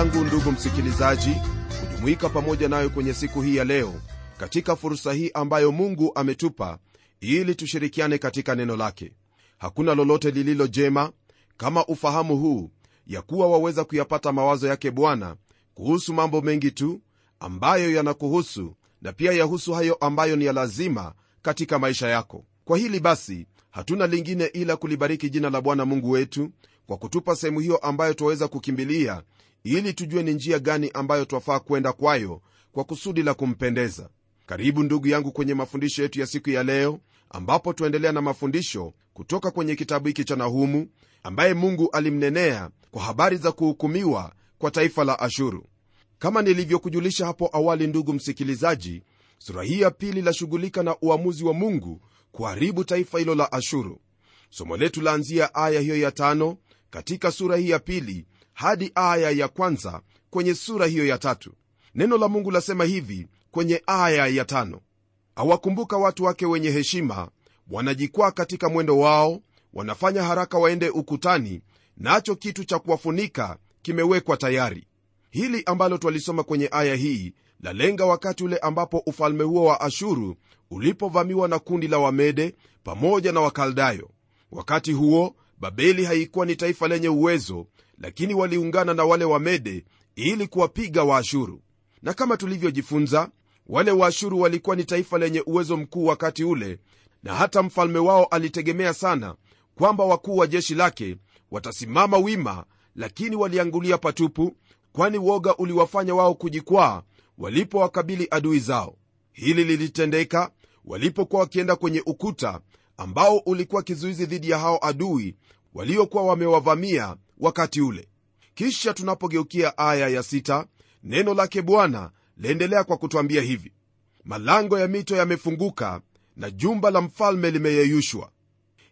yangu ndugu msikilizaji kujumuika pamoja nayo kwenye siku hii ya leo katika fursa hii ambayo mungu ametupa ili tushirikiane katika neno lake. Hakuna lolote lililo jema kama ufahamu huu ya kuwa waweza kuyapata mawazo yake bwana kuhusu mambo mengi tu ambayo yanakuhusu na pia yahusu hayo ambayo ni ya lazima katika maisha yako. Kwa hili basi hatuna lingine ila kulibariki jina la bwana mungu wetu kwa kutupa sehemu hiyo ambayo twaweza kukimbilia ili tujue ni njia gani ambayo twafaa kwenda kwayo kwa kusudi la kumpendeza. Karibu ndugu yangu kwenye mafundisho yetu ya siku ya leo ambapo twaendelea na mafundisho kutoka kwenye kitabu hiki cha nahumu ambaye mungu alimnenea kwa habari za kuhukumiwa kwa taifa la ashuru. Kama nilivyokujulisha hapo awali ndugu msikilizaji sura hii ya pili lashughulika na uamuzi wa mungu kuharibu taifa hilo la ashuru. Somo letu laanzia aya hiyo ya tano katika sura hii ya pili hadi aya ya kwanza kwenye sura hiyo ya tatu. Neno la mungu lasema hivi kwenye aya ya tano. Awakumbuka watu wake wenye heshima wanajikwaa katika mwendo wao wanafanya haraka waende ukutani nacho kitu cha kuwafunika kimewekwa tayari. Hili ambalo twalisoma kwenye aya hii lalenga wakati ule ambapo ufalme huo wa ashuru ulipovamiwa na kundi la wamede pamoja na wakaldayo. Wakati huo babeli haikuwa ni taifa lenye uwezo lakini waliungana na wale wamede ili kuwapiga waashuru. Na kama tulivyojifunza wale waashuru walikuwa ni taifa lenye uwezo mkuu wakati ule na hata mfalme wao alitegemea sana kwamba wakuu wa jeshi lake watasimama wima lakini waliangulia patupu kwani woga uliwafanya wao kujikwaa walipowakabili adui zao. Hili lilitendeka walipokuwa wakienda kwenye ukuta ambao ulikuwa kizuizi dhidi ya hao adui waliokuwa wamewavamia wakati ule. Kisha tunapogeukia aya ya sita, neno lake bwana laendelea kwa kutwambia hivi. Malango ya mito yamefunguka na jumba la mfalme limeyeyushwa.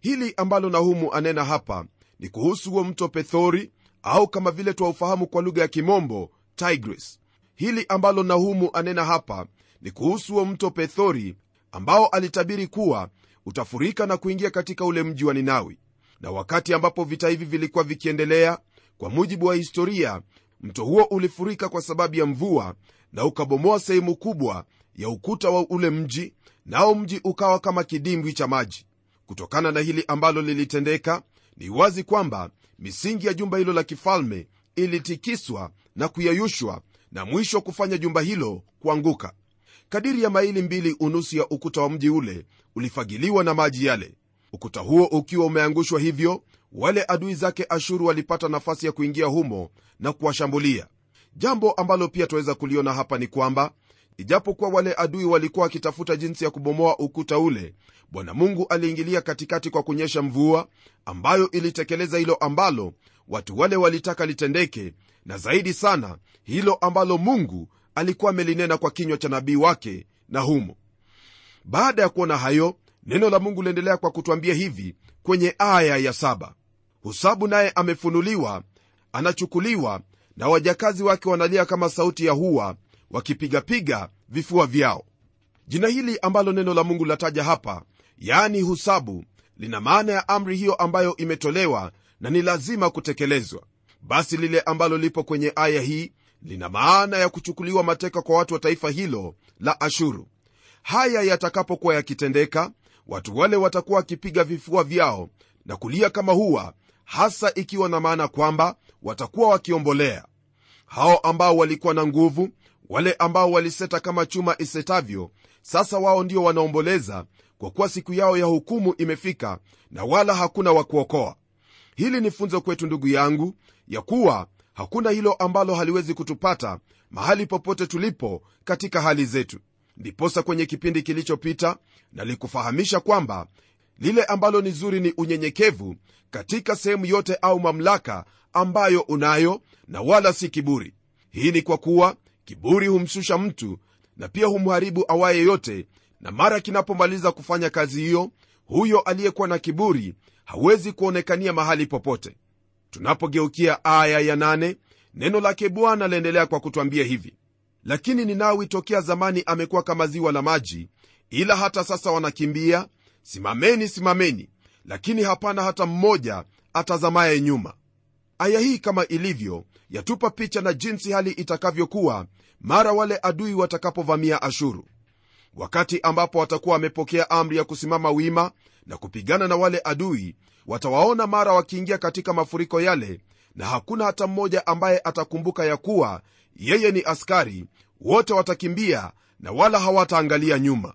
Hili ambalo nahumu anena hapa ni kuhusu huo mto pethori au kama vile twaufahamu kwa lugha ya kimombo tigris. Hili ambalo nahumu anena hapa ni kuhusu huo mto pethori ambao alitabiri kuwa utafurika na kuingia katika ule mji wa ninawi. Na wakati ambapo vita hivi vilikuwa vikiendelea kwa mujibu wa historia mto huo ulifurika kwa sababu ya mvua na ukabomoa sehemu kubwa ya ukuta wa ule mji nao mji ukawa kama kidimbwi cha maji. Kutokana na hili ambalo lilitendeka ni wazi kwamba misingi ya jumba hilo la kifalme ilitikiswa na kuyeyushwa na mwisho kufanya jumba hilo kuanguka kadiri ya maili mbili unusu ya ukuta wa mji ule ulifagiliwa na maji yale. Ukuta huo ukiwa umeangushwa hivyo wale adui zake ashuru walipata nafasi ya kuingia humo na kuwashambulia. Jambo ambalo pia twaweza kuliona hapa ni kwamba ijapokuwa wale adui walikuwa wakitafuta jinsi ya kubomoa ukuta ule bwana mungu aliingilia katikati kwa kunyesha mvua ambayo ilitekeleza hilo ambalo watu wale walitaka litendeke na zaidi sana hilo ambalo mungu alikuwa amelinena kwa kinywa cha nabii wake na humo. Baada ya kuona hayo neno la mungu liendelea kwa kutwambia hivi kwenye aya ya saba. Husabu naye amefunuliwa anachukuliwa na wajakazi wake wanalia kama sauti ya huwa wakipigapiga vifua vyao. Jina hili ambalo neno la mungu lataja hapa yaani husabu lina maana ya amri hiyo ambayo imetolewa na ni lazima kutekelezwa. Basi lile ambalo lipo kwenye aya hii lina maana ya kuchukuliwa mateka kwa watu wa taifa hilo la ashuru. Haya yatakapokuwa yakitendeka watu wale watakuwa wakipiga vifua vyao na kulia kama huwa hasa ikiwa na maana kwamba watakuwa wakiombolea. Hao ambao walikuwa na nguvu wale ambao waliseta kama chuma isetavyo sasa wao ndio wanaomboleza kwa kuwa siku yao ya hukumu imefika na wala hakuna wa kuokoa. Hili ni funzo kwetu ndugu yangu ya kuwa hakuna hilo ambalo haliwezi kutupata mahali popote tulipo katika hali zetu. Ndiposa kwenye kipindi kilichopita nalikufahamisha kwamba lile ambalo ni zuri ni unyenyekevu katika sehemu yote au mamlaka ambayo unayo na wala si kiburi. Hii ni kwa kuwa kiburi humshusha mtu na pia humharibu awaye yote na mara kinapomaliza kufanya kazi hiyo huyo aliyekuwa na kiburi hawezi kuonekania mahali popote tunapogeukia aya ya nane, neno lake bwana laendelea kwa kutwambia hivi. Lakini ninawi tokea zamani amekuwa kama ziwa la maji ila hata sasa wanakimbia simameni simameni lakini hapana hata mmoja atazamaye nyuma. Aya hii kama ilivyo yatupa picha na jinsi hali itakavyokuwa mara wale adui watakapovamia ashuru. Wakati ambapo watakuwa wamepokea amri ya kusimama wima na kupigana na wale adui watawaona mara wakiingia katika mafuriko yale na hakuna hata mmoja ambaye atakumbuka ya kuwa yeye ni askari wote watakimbia na wala hawataangalia nyuma.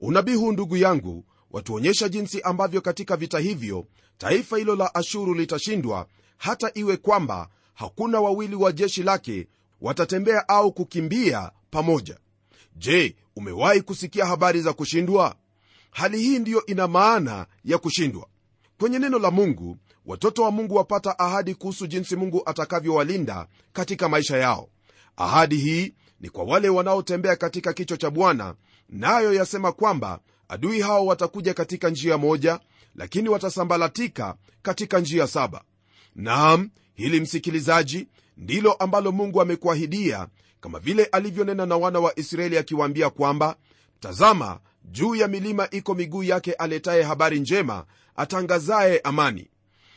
Unabii huu ndugu yangu watuonyesha jinsi ambavyo katika vita hivyo taifa hilo la ashuru litashindwa hata iwe kwamba hakuna wawili wa jeshi lake watatembea au kukimbia pamoja. Je umewahi kusikia habari za kushindwa? Hali hii ndiyo ina maana ya kushindwa kwenye neno la mungu watoto wa mungu wapata ahadi kuhusu jinsi mungu atakavyowalinda katika maisha yao. Ahadi hii ni kwa wale wanaotembea katika kichwa cha bwana nayo na yasema kwamba adui hao watakuja katika njia moja lakini watasambalatika katika njia saba. Naam hili msikilizaji ndilo ambalo mungu amekuahidia kama vile alivyonena na wana wa israeli akiwaambia kwamba tazama juu ya milima iko miguu yake aletaye habari njema atangazaye amani.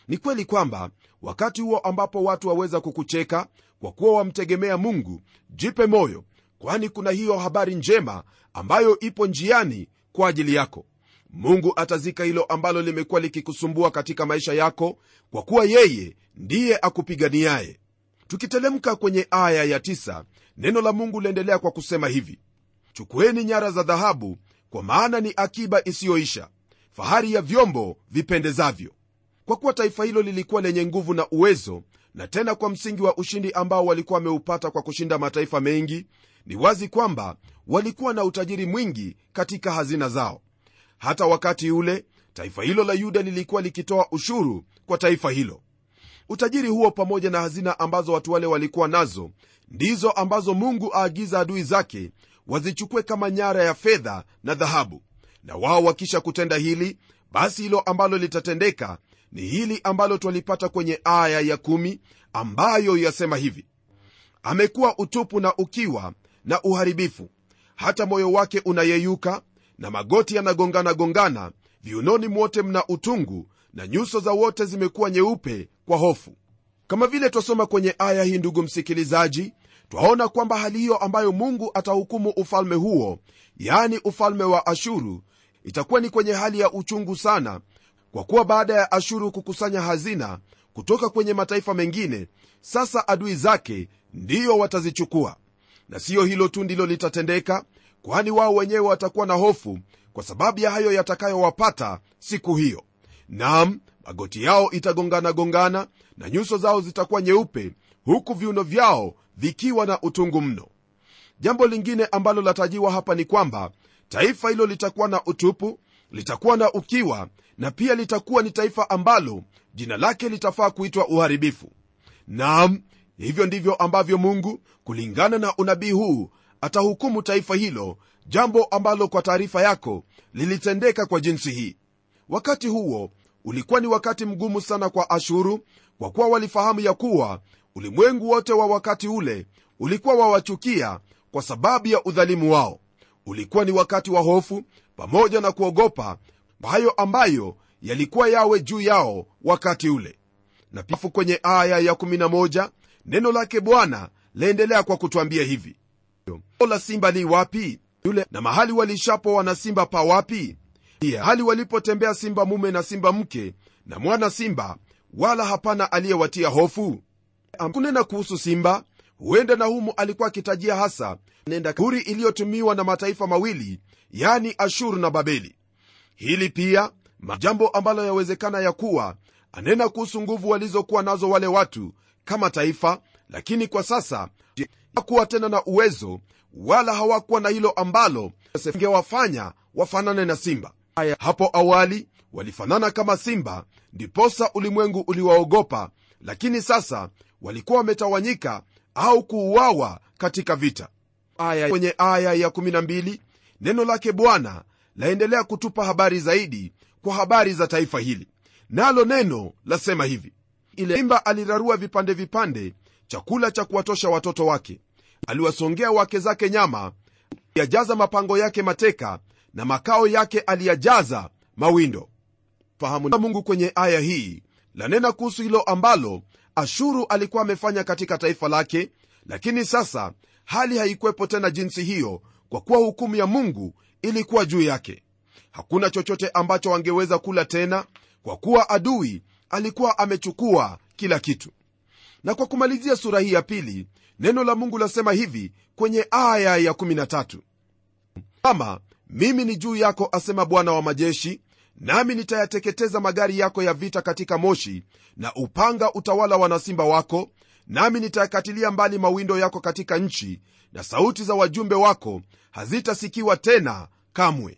Ni kweli kwamba wakati huo ambapo watu waweza kukucheka kwa kuwa wamtegemea mungu jipe moyo kwani kuna hiyo habari njema ambayo ipo njiani kwa ajili yako. Mungu atazika hilo ambalo limekuwa likikusumbua katika maisha yako kwa kuwa yeye ndiye akupiganiaye. Tukitelemka kwenye aya ya tisa, neno la mungu liendelea kwa kusema hivi chukueni nyara za dhahabu kwa maana ni akiba isiyoisha fahari ya vyombo vipendezavyo. Kwa kuwa taifa hilo lilikuwa lenye nguvu na uwezo na tena kwa msingi wa ushindi ambao walikuwa wameupata kwa kushinda mataifa mengi ni wazi kwamba walikuwa na utajiri mwingi katika hazina zao. Hata wakati ule taifa hilo la yuda lilikuwa likitoa ushuru kwa taifa hilo. Utajiri huo pamoja na hazina ambazo watu wale walikuwa nazo ndizo ambazo mungu aagiza adui zake wazichukue kama nyara ya fedha na dhahabu. Na wao wakisha kutenda hili basi hilo ambalo litatendeka ni hili ambalo twalipata kwenye aya ya kumi ambayo yasema hivi. Amekuwa utupu na ukiwa na uharibifu. Hata moyo wake unayeyuka na magoti yanagongana gongana viunoni mwote mna utungu na nyuso za wote zimekuwa nyeupe kwa hofu. Kama vile twasoma kwenye aya hii ndugu msikilizaji twaona kwamba hali hiyo ambayo mungu atahukumu ufalme huo yaani ufalme wa ashuru itakuwa ni kwenye hali ya uchungu sana kwa kuwa baada ya ashuru kukusanya hazina kutoka kwenye mataifa mengine sasa adui zake ndiyo watazichukua. Na siyo hilo tu ndilo litatendeka kwani wao wenyewe watakuwa na hofu kwa sababu ya hayo yatakayowapata siku hiyo. Nam magoti yao itagongana gongana na nyuso zao zitakuwa nyeupe huku viuno vyao vikiwa na utungu mno. Jambo lingine ambalo latajiwa hapa ni kwamba taifa hilo litakuwa na utupu litakuwa na ukiwa na pia litakuwa ni taifa ambalo jina lake litafaa kuitwa uharibifu. Nam hivyo ndivyo ambavyo mungu kulingana na unabii huu atahukumu taifa hilo jambo ambalo kwa taarifa yako lilitendeka kwa jinsi hii. Wakati huo ulikuwa ni wakati mgumu sana kwa ashuru kwa kuwa walifahamu ya kuwa ulimwengu wote wa wakati ule ulikuwa wawachukia kwa sababu ya udhalimu wao. Ulikuwa ni wakati wa hofu pamoja na kuogopa hayo ambayo yalikuwa yawe juu yao wakati ule. Na pifu kwenye aya ya 11 neno lake bwana laendelea kwa kutwambia hivi. La simba li wapi? Yule na mahali walishapo wana simba pa wapi? Hali walipotembea simba mume na simba mke na mwana simba wala hapana aliyewatia hofu kunena kuhusu simba huenda nahumu alikuwa akitajia hasa nenda huri iliyotumiwa na mataifa mawili yani ashuru na babeli. Hili pia jambo ambalo yawezekana ya kuwa anena kuhusu nguvu walizokuwa nazo wale watu kama taifa lakini kwa sasa hakuwa tena na uwezo wala hawakuwa na hilo ambalo ingewafanya wafanane na simba. Hapo awali walifanana kama simba ndiposa ulimwengu uliwaogopa lakini sasa walikuwa wametawanyika au kuuawa katika vita. Aya kwenye aya ya 12 neno lake bwana laendelea kutupa habari zaidi kwa habari za taifa hili. Nalo neno lasema hivi ile simba alirarua vipande vipande chakula cha kuwatosha watoto wake. Aliwasongea wake zake nyama yajaza mapango yake mateka na makao yake aliyajaza mawindo. Fahamu mungu kwenye aya hii lanena kuhusu hilo ambalo ashuru alikuwa amefanya katika taifa lake lakini sasa hali haikuwepo tena jinsi hiyo kwa kuwa hukumu ya mungu ilikuwa juu yake. Hakuna chochote ambacho wangeweza kula tena kwa kuwa adui alikuwa amechukua kila kitu. Na kwa kumalizia sura hii ya pili neno la mungu lasema hivi kwenye aya ya 13 kama mimi ni juu yako asema bwana wa majeshi nami nitayateketeza magari yako ya vita katika moshi na upanga utawala wanasimba wako nami nitayakatilia mbali mawindo yako katika nchi na sauti za wajumbe wako hazitasikiwa tena kamwe.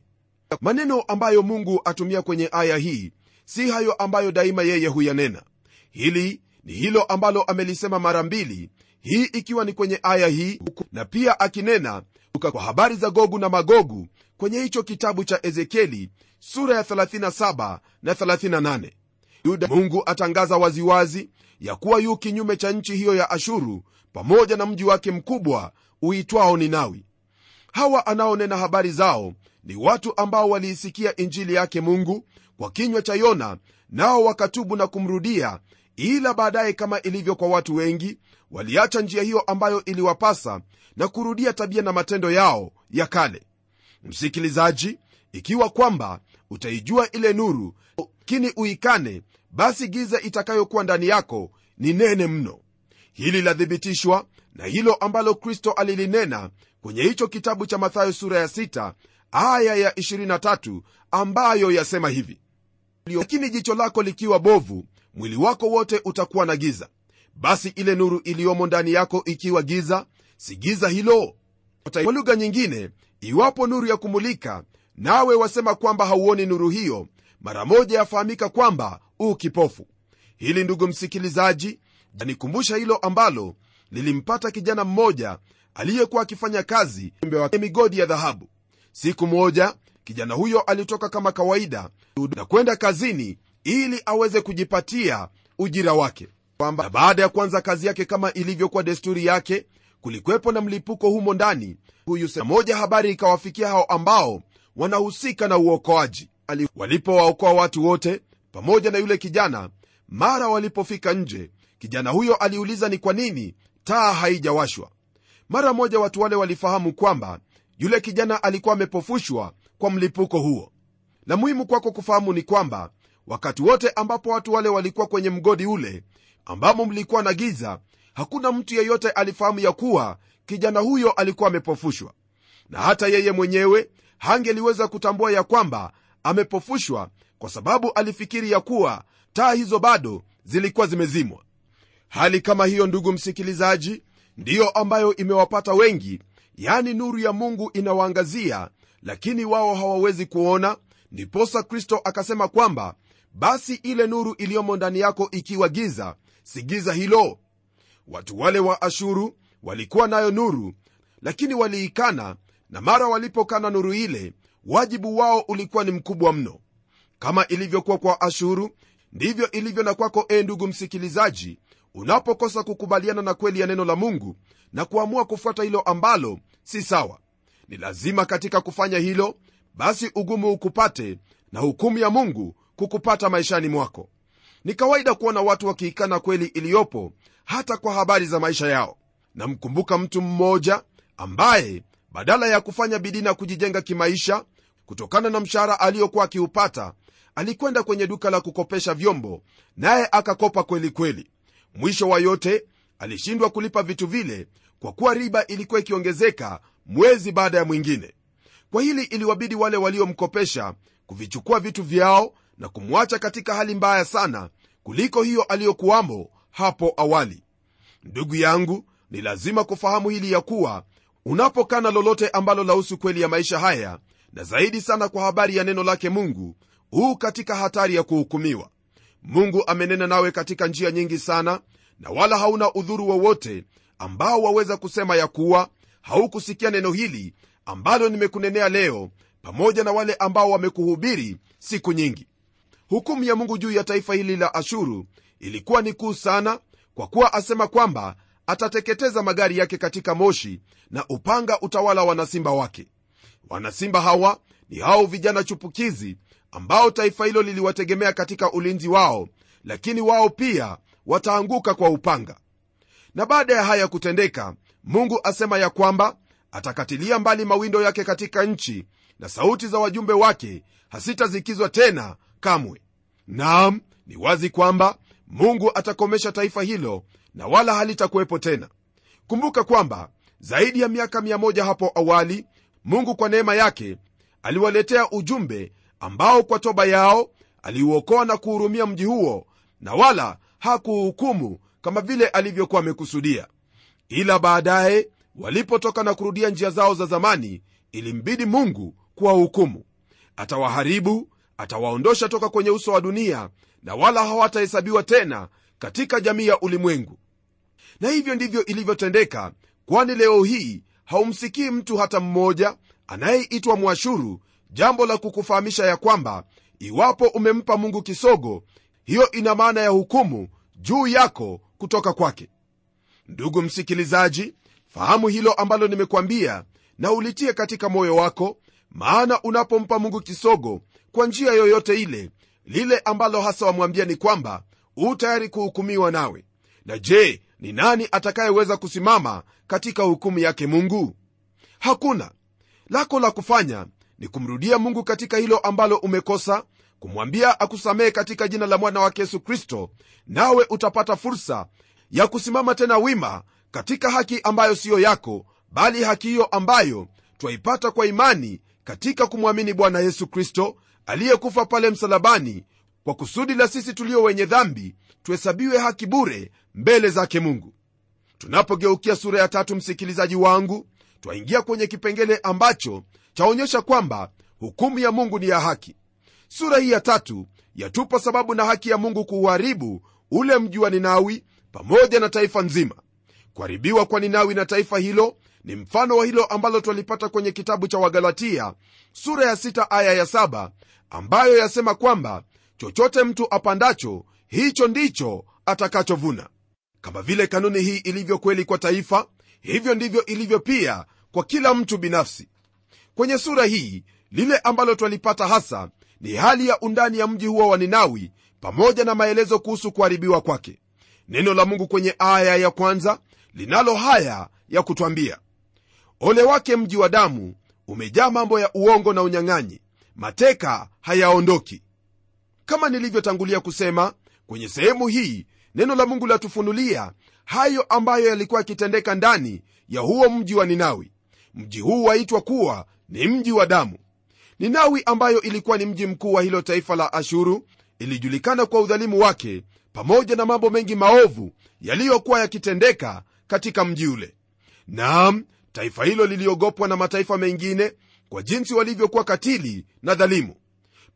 Maneno ambayo mungu atumia kwenye aya hii si hayo ambayo daima yeye huyanena. Hili ni hilo ambalo amelisema mara mbili hii ikiwa ni kwenye aya hii na pia akinena kwa habari za gogu na magogu kwenye hicho kitabu cha ezekieli sura ya 37 na 38 yuda mungu atangaza waziwazi ya kuwa yu kinyume cha nchi hiyo ya ashuru pamoja na mji wake mkubwa uitwao ninawi. Hawa anaonena habari zao ni watu ambao waliisikia injili yake mungu kwa kinywa cha yona nao wakatubu na kumrudia ila baadaye kama ilivyo kwa watu wengi waliacha njia hiyo ambayo iliwapasa na kurudia tabia na matendo yao ya kale. Msikilizaji ikiwa kwamba utaijua ile nuru lakini uikane basi giza itakayokuwa ndani yako ni nene mno. Hili lathibitishwa na hilo ambalo kristo alilinena kwenye hicho kitabu cha mathayo sura ya 6 aya ya 23 ambayo yasema hivi. Lakini jicho lako likiwa bovu mwili wako wote utakuwa na giza. Basi ile nuru iliyomo ndani yako ikiwa giza si giza hilo? Kwa lugha nyingine iwapo nuru ya kumulika nawe wasema kwamba hauoni nuru hiyo. Mara moja yafahamika kwamba u kipofu. Hili ndugu msikilizaji janikumbusha hilo ambalo lilimpata kijana mmoja aliyekuwa akifanya kazi wa migodi ya dhahabu. Siku moja kijana huyo alitoka kama kawaida na kwenda kazini ili aweze kujipatia ujira wake. Kwamba baada ya kuanza kazi yake kama ilivyokuwa desturi yake kulikwepo na mlipuko humo ndani. Huyu moja habari ikawafikia hao ambao wanahusika na uokoaji. Walipowaokoa watu wote pamoja na yule kijana mara walipofika nje kijana huyo aliuliza ni kwa nini taa haijawashwa. Mara moja watu wale walifahamu kwamba yule kijana alikuwa amepofushwa kwa mlipuko huo. La muhimu kwako kufahamu ni kwamba wakati wote ambapo watu wale walikuwa kwenye mgodi ule ambamo mlikuwa na giza hakuna mtu yeyote alifahamu ya kuwa kijana huyo alikuwa amepofushwa. Na hata yeye mwenyewe hangeliweza kutambua ya kwamba amepofushwa kwa sababu alifikiri ya kuwa taa hizo bado zilikuwa zimezimwa. Hali kama hiyo ndugu msikilizaji ndiyo ambayo imewapata wengi. Yani nuru ya mungu inawaangazia lakini wao hawawezi kuona. Ndiposa kristo akasema kwamba basi ile nuru iliyomo ndani yako ikiwa giza si giza hilo? Watu wale wa ashuru walikuwa nayo nuru lakini waliikana na mara walipokana nuru ile wajibu wao ulikuwa ni mkubwa mno. Kama ilivyokuwa kwa ashuru ndivyo ilivyo na kwako e ndugu msikilizaji unapokosa kukubaliana na kweli ya neno la mungu na kuamua kufuata hilo ambalo si sawa. Ni lazima katika kufanya hilo basi ugumu ukupate na hukumu ya mungu kukupata maishani mwako. Ni kawaida kuona watu wakiikana kweli iliyopo hata kwa habari za maisha yao. Namkumbuka mtu mmoja ambaye badala ya kufanya bidii na kujijenga kimaisha kutokana na mshahara aliyokuwa akiupata alikwenda kwenye duka la kukopesha vyombo naye akakopa kweli kweli. Mwisho wa yote alishindwa kulipa vitu vile kwa kuwa riba ilikuwa ikiongezeka mwezi baada ya mwingine. Kwa hili iliwabidi wale waliomkopesha kuvichukua vitu vyao na kumwacha katika hali mbaya sana kuliko hiyo aliyokuwamo hapo awali. Ndugu yangu ni lazima kufahamu hili ya kuwa unapokana lolote ambalo lahusu kweli ya maisha haya na zaidi sana kwa habari ya neno lake mungu huu katika hatari ya kuhukumiwa. Mungu amenena nawe katika njia nyingi sana na wala hauna udhuru wowote ambao waweza kusema ya kuwa haukusikia neno hili ambalo nimekunenea leo pamoja na wale ambao wamekuhubiri siku nyingi. Hukumu ya mungu juu ya taifa hili la ashuru ilikuwa ni kuu sana kwa kuwa asema kwamba atateketeza magari yake katika moshi na upanga utawala wanasimba wake. Wanasimba hawa ni hao vijana chupukizi ambao taifa hilo liliwategemea katika ulinzi wao lakini wao pia wataanguka kwa upanga. Na baada ya haya kutendeka mungu asema ya kwamba atakatilia mbali mawindo yake katika nchi na sauti za wajumbe wake hasitazikizwa tena kamwe. Naam ni wazi kwamba mungu atakomesha taifa hilo na wala halitakuwepo tena. Kumbuka kwamba zaidi ya miaka 1 hapo awali mungu kwa neema yake aliwaletea ujumbe ambao kwa toba yao aliuokoa na kuhurumia mji huo na wala hakuuhukumu kama vile alivyokuwa amekusudia. Ila baadaye walipotoka na kurudia njia zao za zamani ilimbidi mungu kuwahukumu. Atawaharibu atawaondosha toka kwenye uso wa dunia na wala hawatahesabiwa tena katika jamii ya ulimwengu. Na hivyo ndivyo ilivyotendeka kwani leo hii haumsikii mtu hata mmoja anayeitwa mwashuru jambo la kukufahamisha ya kwamba iwapo umempa mungu kisogo hiyo ina maana ya hukumu juu yako kutoka kwake. Ndugu msikilizaji fahamu hilo ambalo nimekwambia na ulitie katika moyo wako maana unapompa mungu kisogo kwa njia yoyote ile lile ambalo hasa wamwambia ni kwamba u tayari kuhukumiwa nawe. Na je ni nani atakayeweza kusimama katika hukumu yake mungu? Hakuna. Lako la kufanya ni kumrudia mungu katika hilo ambalo umekosa kumwambia akusamehe katika jina la mwana wake yesu kristo nawe utapata fursa ya kusimama tena wima katika haki ambayo siyo yako bali haki hiyo ambayo twaipata kwa imani katika kumwamini bwana yesu kristo aliyekufa pale msalabani kwa kusudi la sisi tulio wenye dhambi tuhesabiwe haki bure mbele zake mungu. Tunapogeukia sura ya tatu msikilizaji wangu twaingia kwenye kipengele ambacho chaonyesha kwamba hukumu ya mungu ni ya haki. Sura hii ya tatu yatupa sababu na haki ya mungu kuuharibu ule mji wa ninawi pamoja na taifa nzima. Kuharibiwa kwa ninawi na taifa hilo ni mfano wa hilo ambalo twalipata kwenye kitabu cha wagalatia sura ya 6 aya ya 7 ambayo yasema kwamba chochote mtu apandacho hicho ndicho atakachovuna. Kama vile kanuni hii ilivyo kweli kwa taifa hivyo ndivyo ilivyo pia kwa kila mtu binafsi. Kwenye sura hii lile ambalo twalipata hasa ni hali ya undani ya mji huo wa ninawi pamoja na maelezo kuhusu kuharibiwa kwake. Neno la mungu kwenye aya ya kwanza linalo haya ya kutwambia ole wake mji wa damu umejaa mambo ya uongo na unyang'anyi mateka hayaondoki kama nilivyotangulia kusema kwenye sehemu hii neno la mungu latufunulia hayo ambayo yalikuwa yakitendeka ndani ya huo mji wa ninawi. Mji huu waitwa kuwa ni mji wa damu. Ninawi ambayo ilikuwa ni mji mkuu wa hilo taifa la ashuru ilijulikana kwa udhalimu wake pamoja na mambo mengi maovu yaliyokuwa yakitendeka katika mji ule. Naam taifa hilo liliogopwa na mataifa mengine kwa jinsi walivyokuwa katili na dhalimu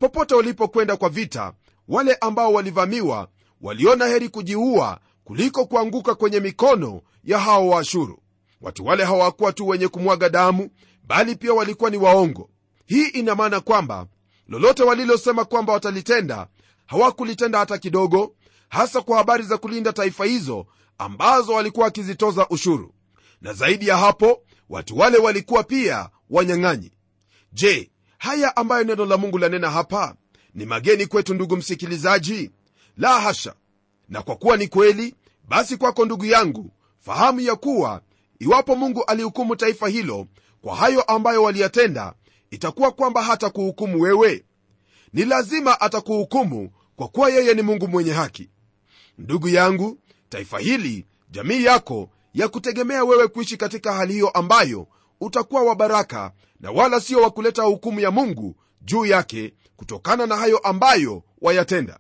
popote walipokwenda kwa vita wale ambao walivamiwa waliona heri kujiua kuliko kuanguka kwenye mikono ya hao waashuru. Watu wale hawakuwa tu wenye kumwaga damu bali pia walikuwa ni waongo. Hii ina maana kwamba lolote walilosema kwamba watalitenda hawakulitenda hata kidogo hasa kwa habari za kulinda taifa hizo ambazo walikuwa wakizitoza ushuru. Na zaidi ya hapo watu wale walikuwa pia wanyang'anyi. Je haya ambayo neno la mungu lanena hapa ni mageni kwetu ndugu msikilizaji. La hasha! Na kwa kuwa ni kweli basi kwako ndugu yangu fahamu ya kuwa iwapo mungu alihukumu taifa hilo kwa hayo ambayo waliyatenda itakuwa kwamba hata kuhukumu wewe. Ni lazima atakuhukumu kwa kuwa yeye ni mungu mwenye haki. Ndugu yangu taifa hili jamii yako ya kutegemea wewe kuishi katika hali hiyo ambayo utakuwa wa baraka na wala sio wa kuleta hukumu ya mungu juu yake kutokana na hayo ambayo wayatenda.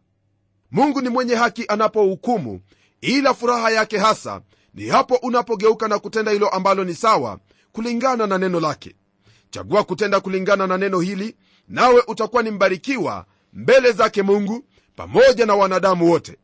Mungu ni mwenye haki anapohukumu ila furaha yake hasa ni hapo unapogeuka na kutenda hilo ambalo ni sawa kulingana na neno lake. Chagua kutenda kulingana na neno hili nawe utakuwa ni mbarikiwa mbele zake mungu pamoja na wanadamu wote.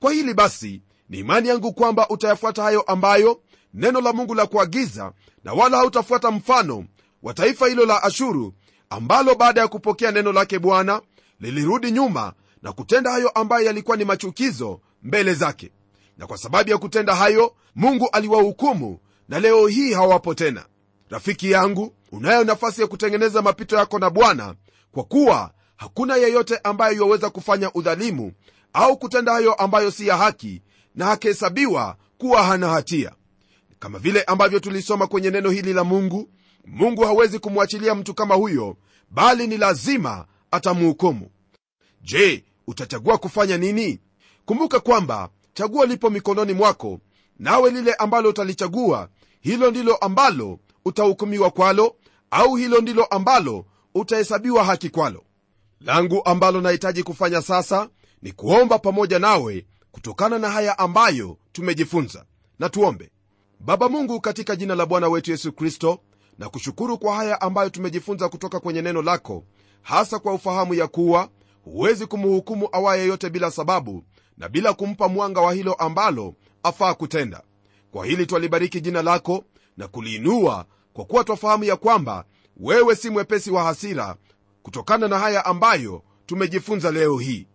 Kwa hili basi ni imani yangu kwamba utayafuata hayo ambayo neno la mungu la kuagiza na wala hautafuata mfano wa taifa hilo la ashuru ambalo baada ya kupokea neno lake bwana lilirudi nyuma na kutenda hayo ambayo yalikuwa ni machukizo mbele zake. Na kwa sababu ya kutenda hayo mungu aliwahukumu na leo hii hawapo tena. Rafiki yangu unayo nafasi ya kutengeneza mapito yako na bwana kwa kuwa hakuna yeyote ambaye yaweza kufanya udhalimu au kutenda hayo ambayo si ya haki na akihesabiwa kuwa hana hatia. Kama vile ambavyo tulisoma kwenye neno hili la mungu mungu hawezi kumwachilia mtu kama huyo bali ni lazima atamhukumu je utachagua kufanya nini? Kumbuka kwamba chaguo lipo mikononi mwako nawe lile ambalo utalichagua hilo ndilo ambalo utahukumiwa kwalo au hilo ndilo ambalo utahesabiwa haki kwalo. Langu ambalo nahitaji kufanya sasa ni kuomba pamoja nawe kutokana na haya ambayo tumejifunza. Na tuombe. Baba mungu katika jina la bwana wetu yesu kristo na kushukuru kwa haya ambayo tumejifunza kutoka kwenye neno lako hasa kwa ufahamu ya kuwa huwezi kumhukumu awaye yote bila sababu na bila kumpa mwanga wa hilo ambalo afaa kutenda. Kwa hili twalibariki jina lako na kuliinua kwa kuwa twafahamu ya kwamba wewe si mwepesi wa hasira kutokana na haya ambayo tumejifunza leo hii.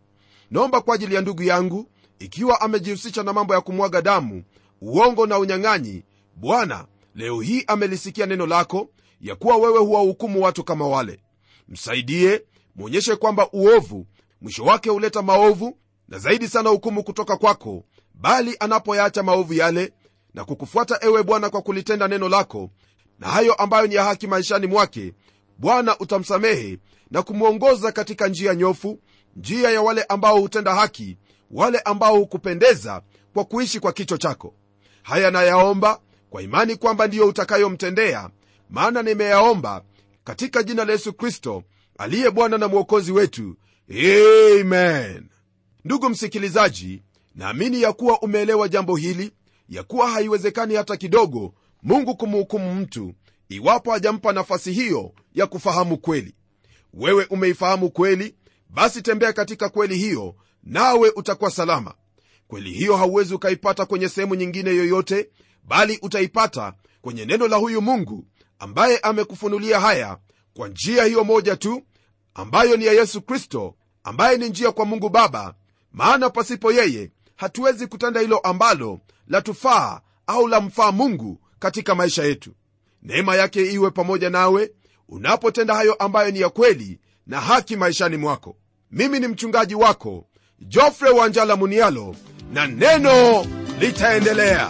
Naomba kwa ajili ya ndugu yangu ikiwa amejihusisha na mambo ya kumwaga damu uongo na unyang'anyi bwana leo hii amelisikia neno lako ya kuwa wewe huwahukumu watu kama wale. Msaidie mwonyeshe kwamba uovu mwisho wake huleta maovu na zaidi sana hukumu kutoka kwako bali anapoyaacha maovu yale na kukufuata ewe bwana kwa kulitenda neno lako na hayo ambayo ni ya haki maishani mwake bwana utamsamehe na kumwongoza katika njia nyofu njia ya wale ambao hutenda haki wale ambao hukupendeza kwa kuishi kwa kicho chako. Haya nayaomba kwa imani kwamba ndiyo utakayomtendea maana nimeyaomba katika jina la yesu kristo aliye bwana na mwokozi wetu. Amen. Ndugu msikilizaji naamini ya kuwa umeelewa jambo hili ya kuwa haiwezekani hata kidogo mungu kumhukumu mtu iwapo hajampa nafasi hiyo ya kufahamu kweli. Wewe umeifahamu kweli basi tembea katika kweli hiyo nawe utakuwa salama. Kweli hiyo hauwezi ukaipata kwenye sehemu nyingine yoyote bali utaipata kwenye neno la huyu mungu ambaye amekufunulia haya kwa njia hiyo moja tu ambayo ni ya yesu kristo ambaye ni njia kwa mungu baba. Maana pasipo yeye hatuwezi kutenda hilo ambalo latufaa au lamfaa mungu katika maisha yetu. Neema yake iwe pamoja nawe unapotenda hayo ambayo ni ya kweli na haki maishani mwako. Mimi ni mchungaji wako jofre wanjala munialo na neno litaendelea